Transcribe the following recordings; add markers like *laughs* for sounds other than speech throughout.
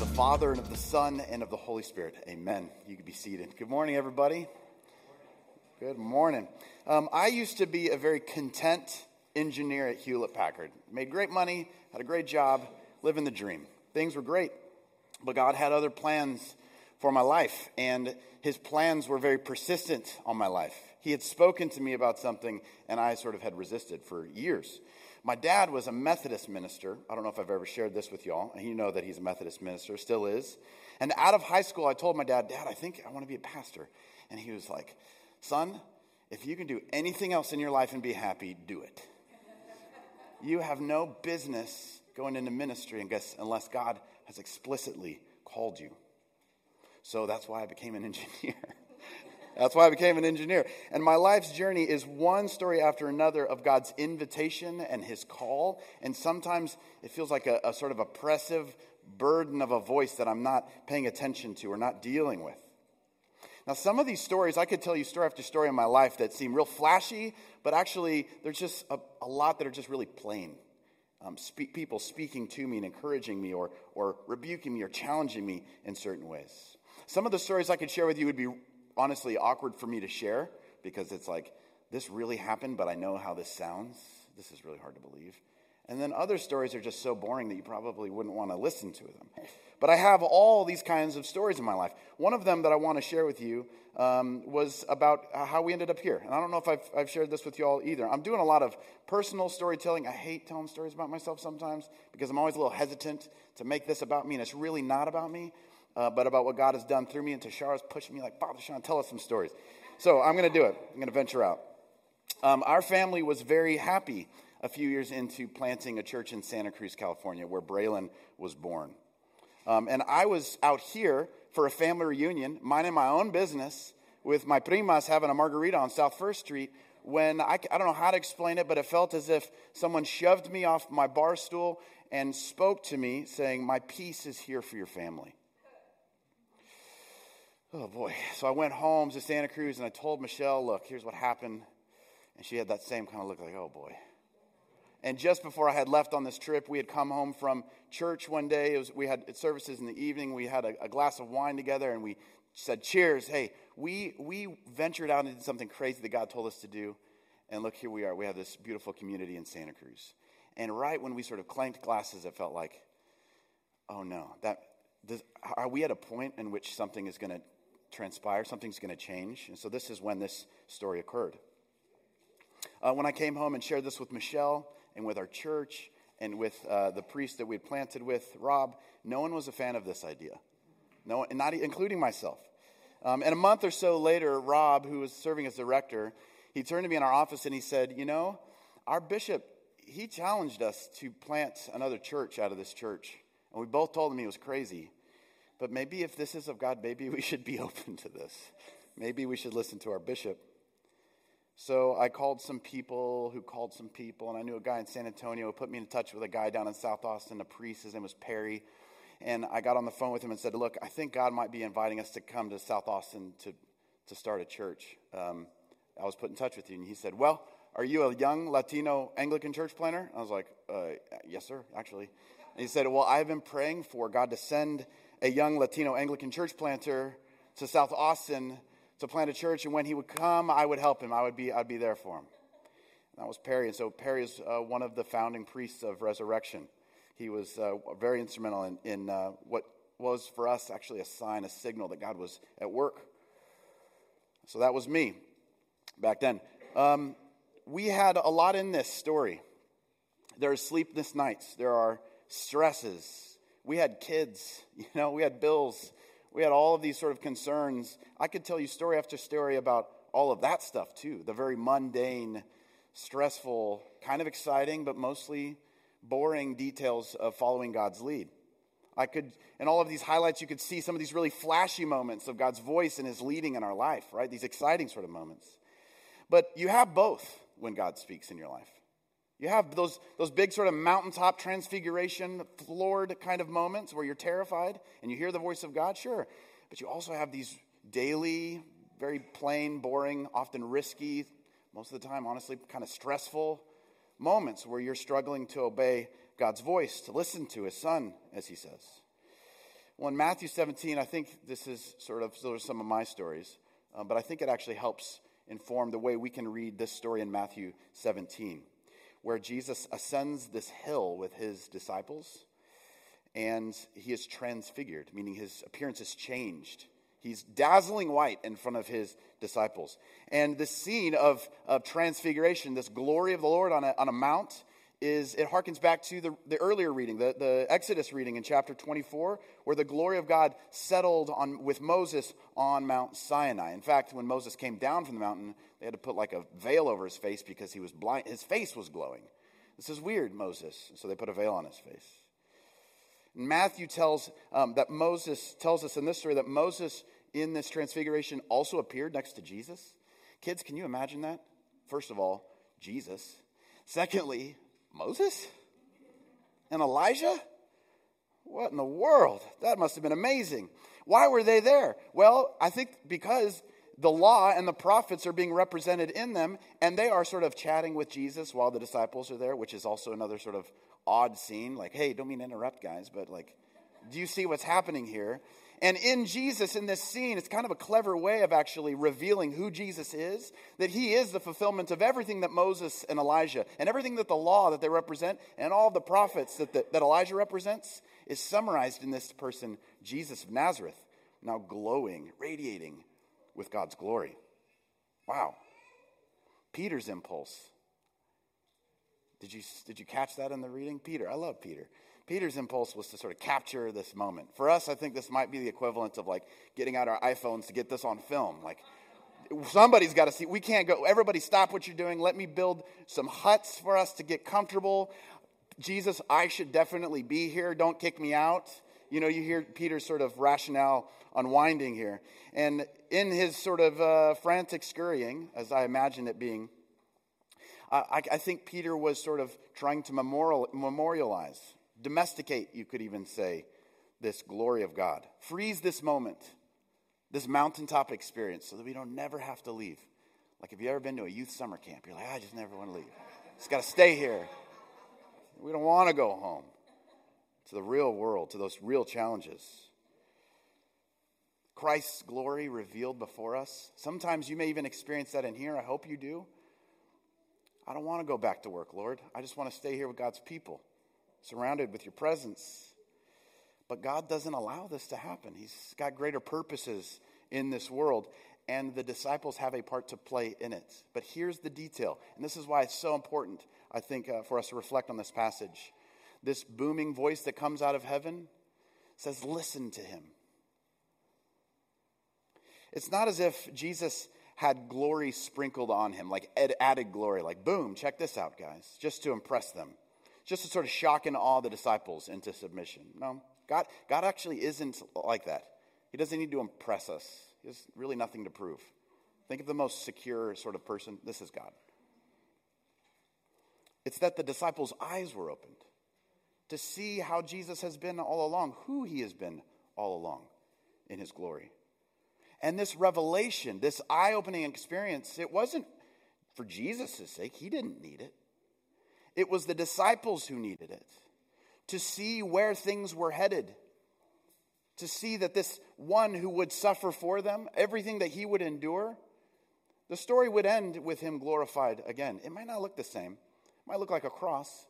of the Father, and of the Son, and of the Holy Spirit. Amen. You can be seated. Good morning, everybody. Good morning. Um, I used to be a very content engineer at Hewlett Packard. Made great money, had a great job, living the dream. Things were great, but God had other plans for my life, and His plans were very persistent on my life. He had spoken to me about something, and I sort of had resisted for years. My dad was a Methodist minister. I don't know if I've ever shared this with y'all. And you know that he's a Methodist minister, still is. And out of high school, I told my dad, Dad, I think I want to be a pastor. And he was like, Son, if you can do anything else in your life and be happy, do it. You have no business going into ministry unless God has explicitly called you. So that's why I became an *laughs* engineer. That's why I became an engineer. And my life's journey is one story after another of God's invitation and his call. And sometimes it feels like a, a sort of oppressive burden of a voice that I'm not paying attention to or not dealing with. Now, some of these stories, I could tell you story after story in my life that seem real flashy, but actually, there's just a, a lot that are just really plain. Um, spe- people speaking to me and encouraging me, or, or rebuking me, or challenging me in certain ways. Some of the stories I could share with you would be honestly awkward for me to share because it's like, this really happened, but I know how this sounds. This is really hard to believe. And then other stories are just so boring that you probably wouldn't want to listen to them. But I have all these kinds of stories in my life. One of them that I want to share with you um, was about how we ended up here. And I don't know if I've, I've shared this with you all either. I'm doing a lot of personal storytelling. I hate telling stories about myself sometimes because I'm always a little hesitant to make this about me, and it's really not about me uh, but about what God has done through me. And Tashara's pushing me like, Father Sean, tell us some stories. So I'm going to do it. I'm going to venture out. Um, our family was very happy a few years into planting a church in Santa Cruz, California, where Braylon was born. Um, and I was out here for a family reunion, minding my own business, with my primas having a margarita on South First Street. When I, I don't know how to explain it, but it felt as if someone shoved me off my bar stool and spoke to me, saying, My peace is here for your family. Oh boy. So I went home to Santa Cruz and I told Michelle, look, here's what happened. And she had that same kind of look like, oh boy. And just before I had left on this trip, we had come home from church one day. Was, we had services in the evening. We had a, a, glass of wine together and we said, cheers. Hey, we, we ventured out and did something crazy that God told us to do. And look, here we are. We have this beautiful community in Santa Cruz. And right when we sort of clanked glasses, it felt like, oh no, that, does, are we at a point in which something is going to transpire, something's going to change. And so this is when this story occurred. Uh, when I came home and shared this with Michelle and with our church and with uh, the priest that we had planted with, Rob, no one was a fan of this idea, no, one, not including myself. Um, and a month or so later, Rob, who was serving as director, he turned to me in our office and he said, "You know, our bishop, he challenged us to plant another church out of this church, and we both told him he was crazy." But maybe if this is of God, maybe we should be *laughs* open to this. Maybe we should listen to our bishop. So I called some people who called some people, and I knew a guy in San Antonio who put me in touch with a guy down in South Austin, a priest. His name was Perry. And I got on the phone with him and said, Look, I think God might be inviting us to come to South Austin to, to start a church. Um, I was put in touch with you. And he said, Well, are you a young Latino Anglican church planter? I was like, uh, Yes, sir, actually. And he said, Well, I've been praying for God to send a young Latino Anglican church planter to South Austin to plant a church, and when he would come, I would help him. I would be, I'd be there for him. And that was Perry, and so Perry is uh, one of the founding priests of Resurrection. He was uh, very instrumental in, in uh, what was for us actually a sign, a signal that God was at work. So that was me back then. Um, we had a lot in this story. There are sleepless nights. There are stresses we had kids, *laughs* you know, we had bills, we had all of these sort of concerns. I could tell you story after story about all of that stuff too the very mundane, stressful, kind of exciting, but mostly boring details of following God's lead. I could, in all of these highlights, you could see some of these really flashy moments of God's voice and His leading in our life, right? These exciting sort of moments. But you have both when God speaks in your life. You have those, those big sort of mountaintop transfiguration, floored kind of moments where you're terrified and you hear the voice of God, sure. But you also have these daily, very plain, boring, often risky, most of the time, honestly, kind of stressful moments where you're struggling to obey God's voice, to listen to His Son, as He says. Well, in Matthew 17, I think this is sort of, those are some of my stories, uh, but I think it actually helps inform the way we can read this story in Matthew 17, where Jesus ascends this hill with his disciples and he is transfigured, meaning his appearance is changed. He's dazzling white in front of his disciples. And this scene of, of transfiguration, this glory of the Lord on a, on a mount, is it harkens back to the, the earlier reading, the, the Exodus reading in chapter 24, where the glory of God settled on, with Moses on Mount Sinai. In fact, when Moses came down from the mountain, they had to put like a veil over his face because he was blind. His face was glowing. This is weird, Moses. So they put a veil on his face. Matthew tells um, that Moses tells us in this story that Moses in this transfiguration also appeared next to Jesus. Kids, can you imagine that? First of all, Jesus. Secondly, Moses and Elijah? What in the world? That must have been amazing. Why were they there? Well, I think because the law and the prophets are being represented in them, and they are sort of chatting with Jesus while the disciples are there, which is also another sort of odd scene. Like, hey, don't mean to interrupt, guys, but like, do you see what's happening here? And in Jesus, in this scene, it's kind of a clever way of actually revealing who Jesus is, that he is the fulfillment of everything that Moses and Elijah, and everything that the law that they represent, and all the prophets that, the, that Elijah represents, is summarized in this person, Jesus of Nazareth, now glowing, radiating with God's glory. Wow. Peter's impulse did you, did you catch that in the reading? Peter, I love Peter. Peter's impulse was to sort of capture this moment. For us, I think this might be the equivalent of like getting out our iPhones to get this on film. Like, somebody's got to see. We can't go, everybody stop what you're doing. Let me build some huts for us to get comfortable. Jesus, I should definitely be here. Don't kick me out. You know, you hear Peter's sort of rationale unwinding here. And in his sort of uh, frantic scurrying, as I imagine it being, I, I think Peter was sort of trying to memorial, memorialize, domesticate, you could even say, this glory of God. Freeze this moment, this mountaintop experience, so that we don't never have to leave. Like if you ever been to a youth summer camp, you're like, I just never want to leave. Just got to stay here. We don't want to go home to the real world, to those real challenges. Christ's glory revealed before us. Sometimes you may even experience that in here. I hope you do. I don't want to go back to work, Lord. I just want to stay here with God's people, surrounded with your presence. But God doesn't allow this to happen. He's got greater purposes in this world, and the disciples have a part to play in it. But here's the detail, and this is why it's so important, I think, uh, for us to reflect on this passage. This booming voice that comes out of heaven says, Listen to him. It's not as if Jesus had glory sprinkled on him, like added glory, like, boom, check this out, guys, just to impress them, just to sort of shock and awe the disciples into submission. No, God, God actually isn't like that. He doesn't need to impress us, He has really nothing to prove. Think of the most secure sort of person. This is God. It's that the disciples' eyes were opened to see how Jesus has been all along, who he has been all along in his glory. And this revelation, this eye opening experience, it wasn't for Jesus' sake. He didn't need it. It was the disciples who needed it to see where things were headed, to see that this one who would suffer for them, everything that he would endure, the story would end with him glorified again. It might not look the same, it might look like a cross,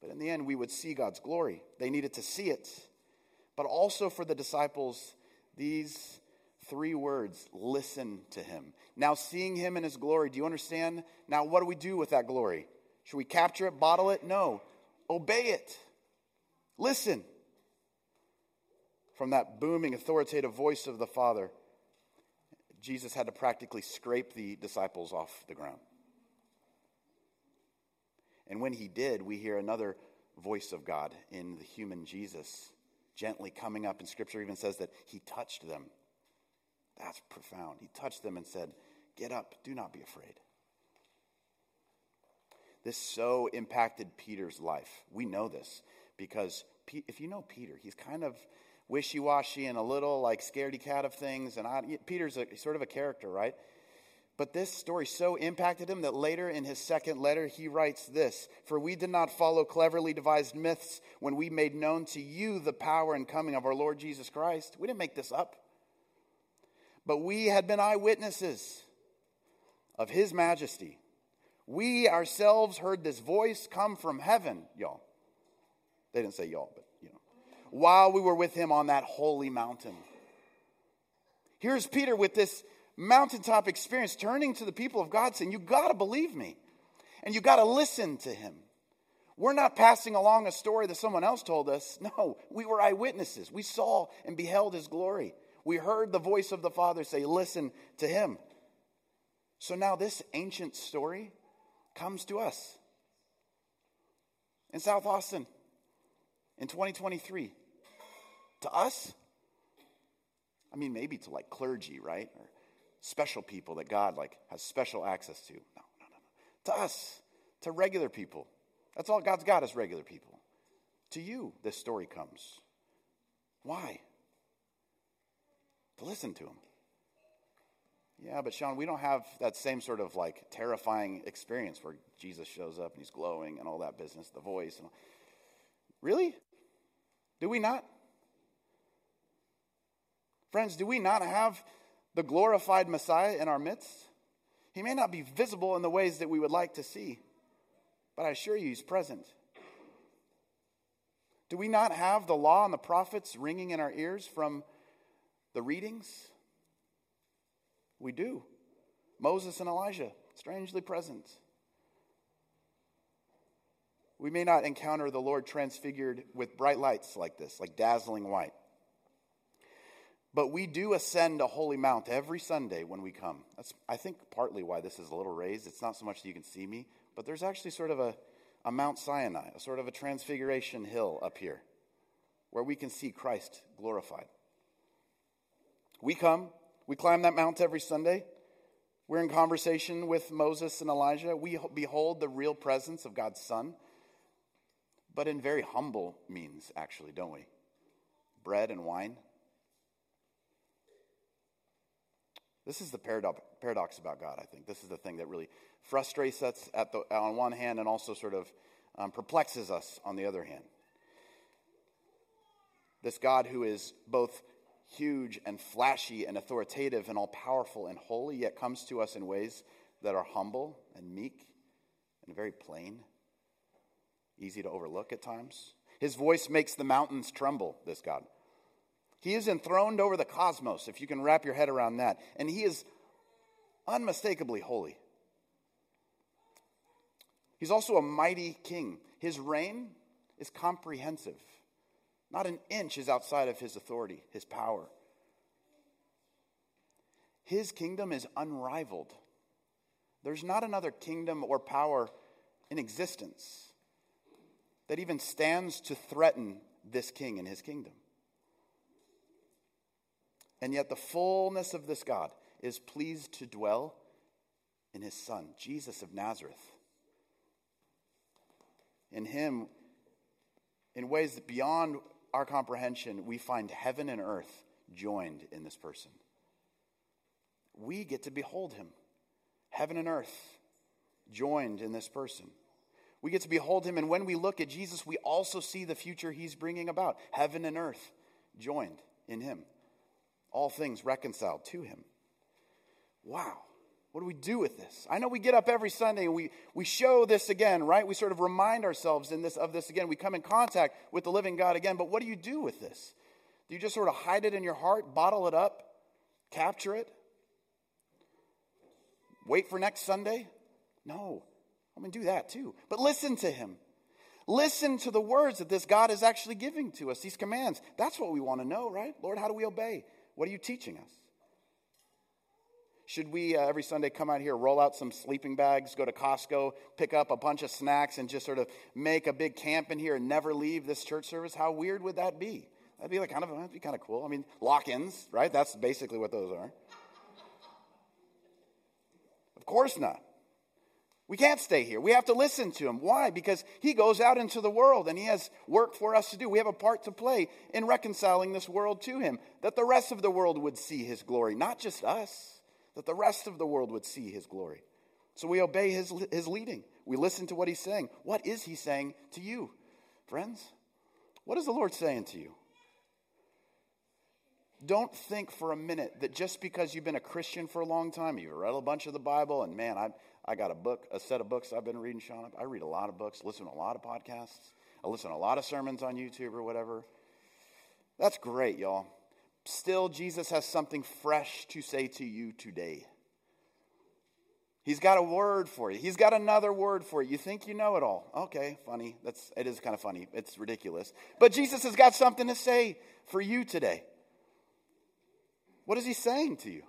but in the end, we would see God's glory. They needed to see it. But also for the disciples, these Three words listen to him. Now, seeing him in his glory, do you understand? Now, what do we do with that glory? Should we capture it, bottle it? No. Obey it. Listen. From that booming, authoritative voice of the Father, Jesus had to practically scrape the disciples off the ground. And when he did, we hear another voice of God in the human Jesus gently coming up. And scripture even says that he touched them that's profound. He touched them and said, Get up, do not be afraid. This so impacted Peter's life. We know this because if you know Peter, he's kind of wishy washy and a little like scaredy cat of things. And I, Peter's a, sort of a character, right? But this story so impacted him that later in his second letter, he writes this For we did not follow cleverly devised myths when we made known to you the power and coming of our Lord Jesus Christ. We didn't make this up. But we had been eyewitnesses of his majesty. We ourselves heard this voice come from heaven, y'all. They didn't say y'all, but you know. While we were with him on that holy mountain. Here's Peter with this mountaintop experience, turning to the people of God, saying, You got to believe me, and you got to listen to him. We're not passing along a story that someone else told us. *laughs* No, we were eyewitnesses. We saw and beheld his glory. We heard the voice of the Father say, Listen to him. So now this ancient story comes to us in South Austin in 2023. To us, I mean, maybe to like clergy, right? Or special people that God like has special access to. No, no, no, no. To us, to regular people. That's all God's got is regular people. To you, this story comes. Why? To listen to him. Yeah, but Sean, we don't have that same sort of like terrifying experience where Jesus shows up and he's glowing and all that business, the voice. And all. Really? Do we not? Friends, do we not have the glorified Messiah in our midst. He may not be visible in the ways that we would like to see, but I assure you, he's present. Do we not have the law and the prophets ringing in our ears from the readings? We do. Moses and Elijah, strangely present. We may not encounter the Lord transfigured with bright lights like this, like dazzling white. But we do ascend a holy mount every Sunday when we come. That's, I think, partly why this is a little raised. It's not so much that you can see me, but there's actually sort of a, a Mount Sinai, a sort of a transfiguration hill up here where we can see Christ glorified. We come, we climb that mount every Sunday. We're in conversation with Moses and Elijah. We behold the real presence of God's Son, but in very humble means, actually, don't we? Bread and wine. This is the paradox about God, I think. This is the thing that really frustrates us the, on one hand and also sort of um, perplexes us on the other hand. This God who is both huge and flashy and authoritative and all powerful and holy, yet comes to us in ways that are humble and meek and very plain, easy to overlook at times. His voice makes the mountains tremble, this God. He is enthroned over the cosmos, if you can wrap your head around that. And he is unmistakably holy. He's also a mighty king. His reign is comprehensive. Not an inch is outside of his authority, his power. His kingdom is unrivaled. There's not another kingdom or power in existence that even stands to threaten this king and his kingdom. And yet, the fullness of this God is pleased to dwell in his Son, Jesus of Nazareth. In him, in ways beyond our comprehension, we find heaven and earth joined in this person. We get to behold him, heaven and earth joined in this person. We get to behold him, and when we look at Jesus, we also see the future he's bringing about heaven and earth joined in him all things reconciled to him. Wow. What do we do with this? I know we get up every Sunday and we, we show this again, right? We sort of remind ourselves in this, of this again. We come in contact with the living God again. But what do you do with this? Do you just sort of hide it in your heart, bottle it up, capture it? Wait for next Sunday? No. I'm going to do that too. But listen to him. Listen to the words that this God is actually giving to us, these commands. That's what we want to know, right? Lord, how do we obey? What are you teaching us? Should we uh, every Sunday come out here, roll out some sleeping bags, go to Costco, pick up a bunch of snacks, and just sort of make a big camp in here and never leave this church service? How weird would that be? That'd be like kind of that'd be kind of cool. I mean, lock-ins, right? That's basically what those are. Of course not. We can't stay here. We have to listen to him. Why? Because he goes out into the world and he has work for us to do. We have a part to play in reconciling this world to him, that the rest of the world would see his glory, not just us, that the rest of the world would see his glory. So we obey his, his leading. We listen to what he's saying. What is he saying to you, friends? What is the Lord saying to you? Don't think for a minute that just because you've been a Christian for a long time, you've read a bunch of the Bible, and man, I, I got a book, a set of books I've been reading, Sean. I read a lot of books, listen to a lot of podcasts, I listen to a lot of sermons on YouTube or whatever. That's great, y'all. Still, Jesus has something fresh to say to you today. He's got a word for you. He's got another word for you. You think you know it all. Okay, funny. That's it is kind of funny. It's ridiculous. But Jesus has got something to say for you today. What is he saying to you?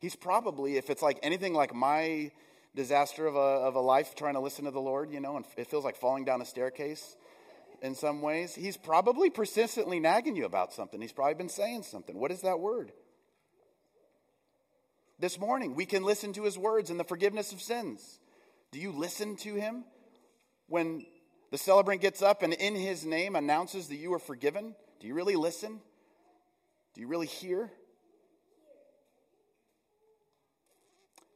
He's probably, if it's like anything like my disaster of a, of a life trying to listen to the Lord, you know, and it feels like falling down a staircase in some ways, he's probably persistently nagging you about something. He's probably been saying something. What is that word? This morning, we can listen to his words in the forgiveness of sins. Do you listen to him when the celebrant gets up and in his name announces that you are forgiven? Do you really listen? Do you really hear?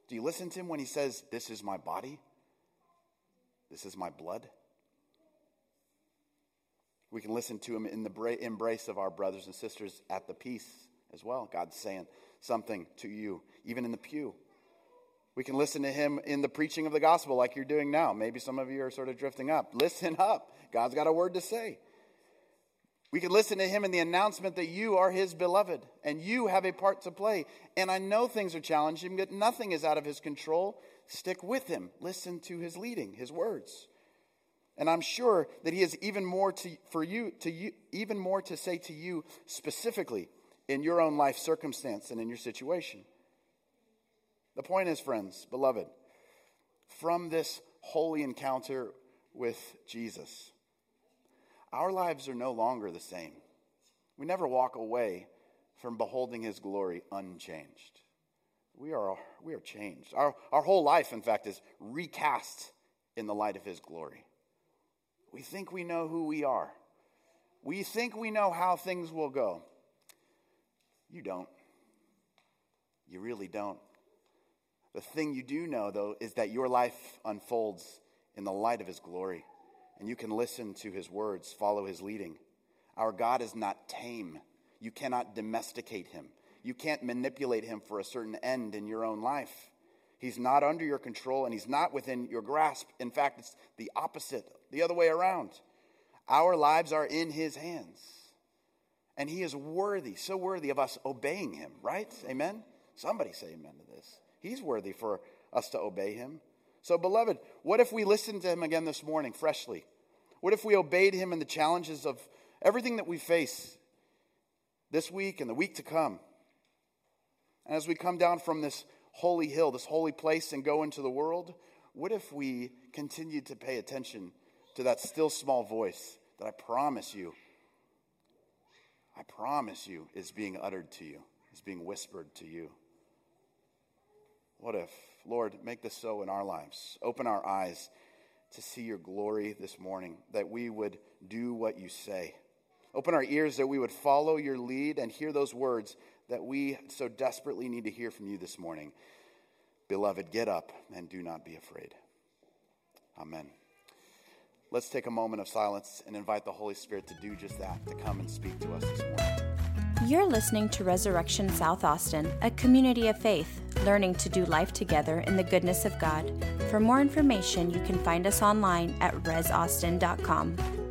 Do you listen to him when he says, This is my body? This is my blood? We can listen to him in the embrace of our brothers and sisters at the peace as well. God's saying something to you, even in the pew. We can listen to him in the preaching of the gospel like you're doing now. Maybe some of you are sort of drifting up. Listen up. God's got a word to say. We can listen to him in the announcement that you are his beloved and you have a part to play. And I know things are challenging, but nothing is out of his control. Stick with him. Listen to his leading, his words. And I'm sure that he has even more to, for you, to you, even more to say to you specifically in your own life circumstance and in your situation. The point is, friends, beloved, from this holy encounter with Jesus, our lives are no longer the same. We never walk away from beholding his glory unchanged. We are, we are changed. Our, our whole life, in fact, is recast in the light of his glory. We think we know who we are. We think we know how things will go. You don't. You really don't. The thing you do know, though, is that your life unfolds in the light of His glory, and you can listen to His words, follow His leading. Our God is not tame. You cannot domesticate Him, you can't manipulate Him for a certain end in your own life. He's not under your control and he's not within your grasp. In fact, it's the opposite, the other way around. Our lives are in his hands. And he is worthy, so worthy of us obeying him, right? Amen? Somebody say amen to this. He's worthy for us to obey him. So, beloved, what if we listened to him again this morning freshly? What if we obeyed him in the challenges of everything that we face this week and the week to come? And as we come down from this holy hill, this holy place, and go into the world, what if we continued to pay attention to that still small voice that I promise you, I promise you, is being uttered to you, is being whispered to you? What if, Lord, make this so in our lives? Open our eyes to see your glory this morning, that we would do what you say. Open our ears that we would follow your lead and hear those words that we so desperately need to hear from you this morning. Beloved, get up and do not be afraid. Amen. Let's take a moment of silence and invite the Holy Spirit to do just that, to come and speak to us this morning. You're listening to Resurrection South Austin, a community of faith, learning to do life together in the goodness of God. For more information, you can find us online at resaustin.com.